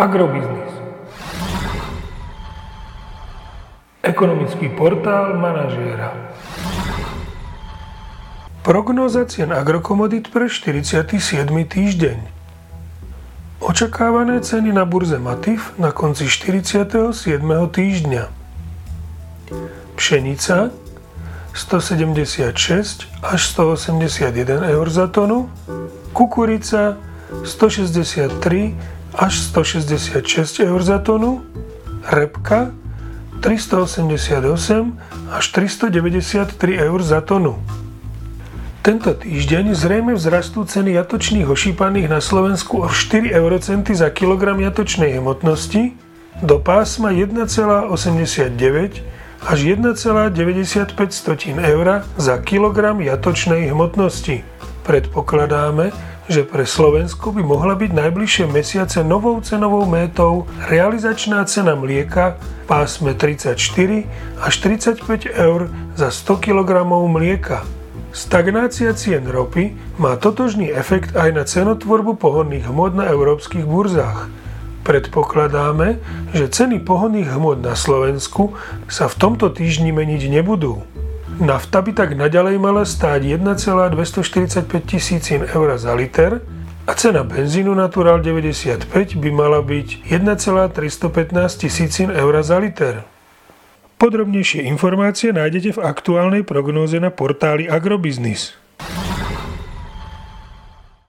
Agrobiznis. Ekonomický portál manažéra. Prognóza cien agrokomodit pre 47. týždeň. Očakávané ceny na burze Matif na konci 47. týždňa. Pšenica 176 až 181 eur za tonu, kukurica 163 až 166 eur za tonu, repka 388 až 393 eur za tonu. Tento týždeň zrejme vzrastú ceny jatočných ošípaných na Slovensku o 4 eurocenty za kilogram jatočnej hmotnosti do pásma 1,89 až 1,95 eur za kilogram jatočnej hmotnosti. Predpokladáme, že pre Slovensko by mohla byť najbližšie mesiace novou cenovou métou realizačná cena mlieka v pásme 34 až 35 eur za 100 kg mlieka. Stagnácia cien ropy má totožný efekt aj na cenotvorbu pohonných hmot na európskych burzách. Predpokladáme, že ceny pohonných hmot na Slovensku sa v tomto týždni meniť nebudú. Nafta by tak naďalej mala stáť 1,245 tisícin eur za liter a cena benzínu Natural 95 by mala byť 1,315 tisícin eur za liter. Podrobnejšie informácie nájdete v aktuálnej prognóze na portáli Agrobiznis.